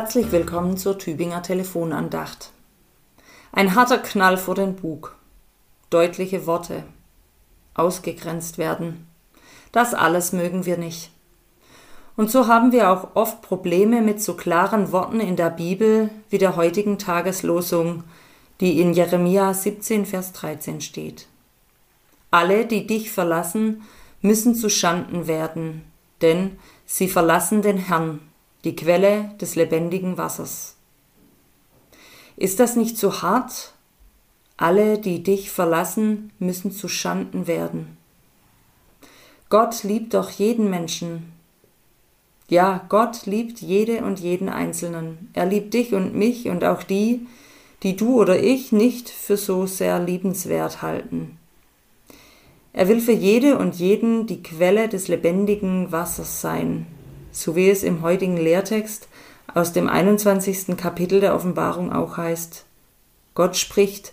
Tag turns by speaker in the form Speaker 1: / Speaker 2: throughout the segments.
Speaker 1: Herzlich willkommen zur Tübinger Telefonandacht. Ein harter Knall vor den Bug, deutliche Worte, ausgegrenzt werden. Das alles mögen wir nicht. Und so haben wir auch oft Probleme mit so klaren Worten in der Bibel wie der heutigen Tageslosung, die in Jeremia 17, Vers 13 steht. Alle, die dich verlassen, müssen zu Schanden werden, denn sie verlassen den Herrn, die Quelle des lebendigen Wassers. Ist das nicht so hart? Alle, die dich verlassen, müssen zu Schanden werden. Gott liebt doch jeden Menschen. Ja, Gott liebt jede und jeden Einzelnen. Er liebt dich und mich und auch die, die du oder ich nicht für so sehr liebenswert halten. Er will für jede und jeden die Quelle des lebendigen Wassers sein, so wie es im heutigen Lehrtext aus dem 21. Kapitel der Offenbarung auch heißt. Gott spricht,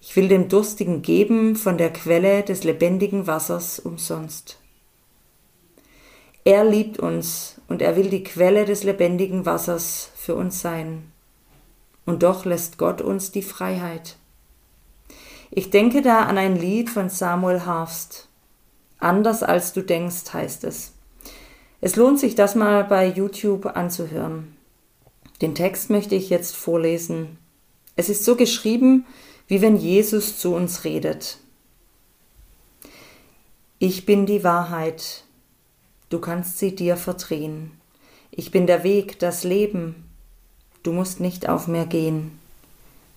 Speaker 1: ich will dem Durstigen geben von der Quelle des lebendigen Wassers umsonst. Er liebt uns und er will die Quelle des lebendigen Wassers für uns sein. Und doch lässt Gott uns die Freiheit. Ich denke da an ein Lied von Samuel Harfst. Anders als du denkst, heißt es. Es lohnt sich, das mal bei YouTube anzuhören. Den Text möchte ich jetzt vorlesen. Es ist so geschrieben, wie wenn Jesus zu uns redet. Ich bin die Wahrheit. Du kannst sie dir verdrehen. Ich bin der Weg, das Leben. Du musst nicht auf mir gehen.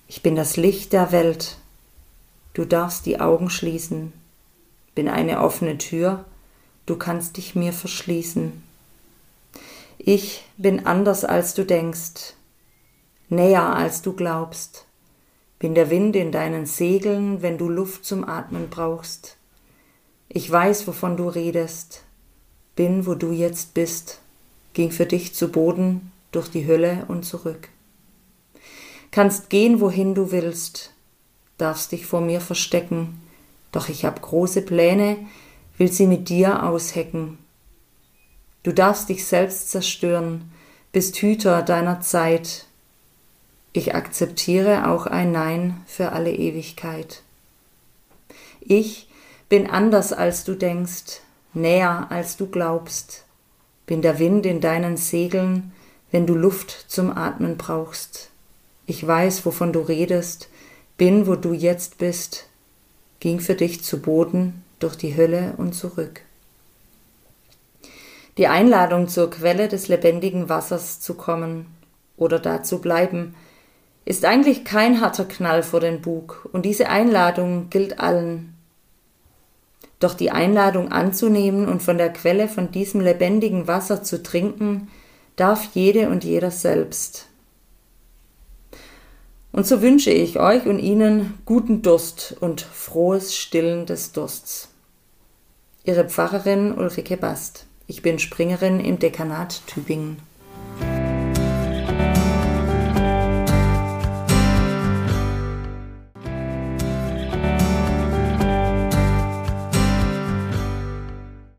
Speaker 1: Ich bin das Licht der Welt. Du darfst die Augen schließen. Bin eine offene Tür du kannst dich mir verschließen. Ich bin anders als du denkst, näher als du glaubst, bin der Wind in deinen Segeln, wenn du Luft zum Atmen brauchst. Ich weiß, wovon du redest, bin, wo du jetzt bist, ging für dich zu Boden, durch die Hölle und zurück. Kannst gehen, wohin du willst, darfst dich vor mir verstecken, doch ich hab große Pläne, will sie mit dir aushecken. Du darfst dich selbst zerstören, bist Hüter deiner Zeit. Ich akzeptiere auch ein Nein für alle Ewigkeit. Ich bin anders als du denkst, näher als du glaubst, bin der Wind in deinen Segeln, wenn du Luft zum Atmen brauchst. Ich weiß, wovon du redest, bin, wo du jetzt bist, ging für dich zu Boden, durch die Hölle und zurück. Die Einladung zur Quelle des lebendigen Wassers zu kommen oder da zu bleiben, ist eigentlich kein harter Knall vor den Bug, und diese Einladung gilt allen. Doch die Einladung anzunehmen und von der Quelle von diesem lebendigen Wasser zu trinken, darf jede und jeder selbst. Und so wünsche ich euch und Ihnen guten Durst und frohes Stillen des Dursts. Ihre Pfarrerin Ulrike Bast. Ich bin Springerin im Dekanat Tübingen.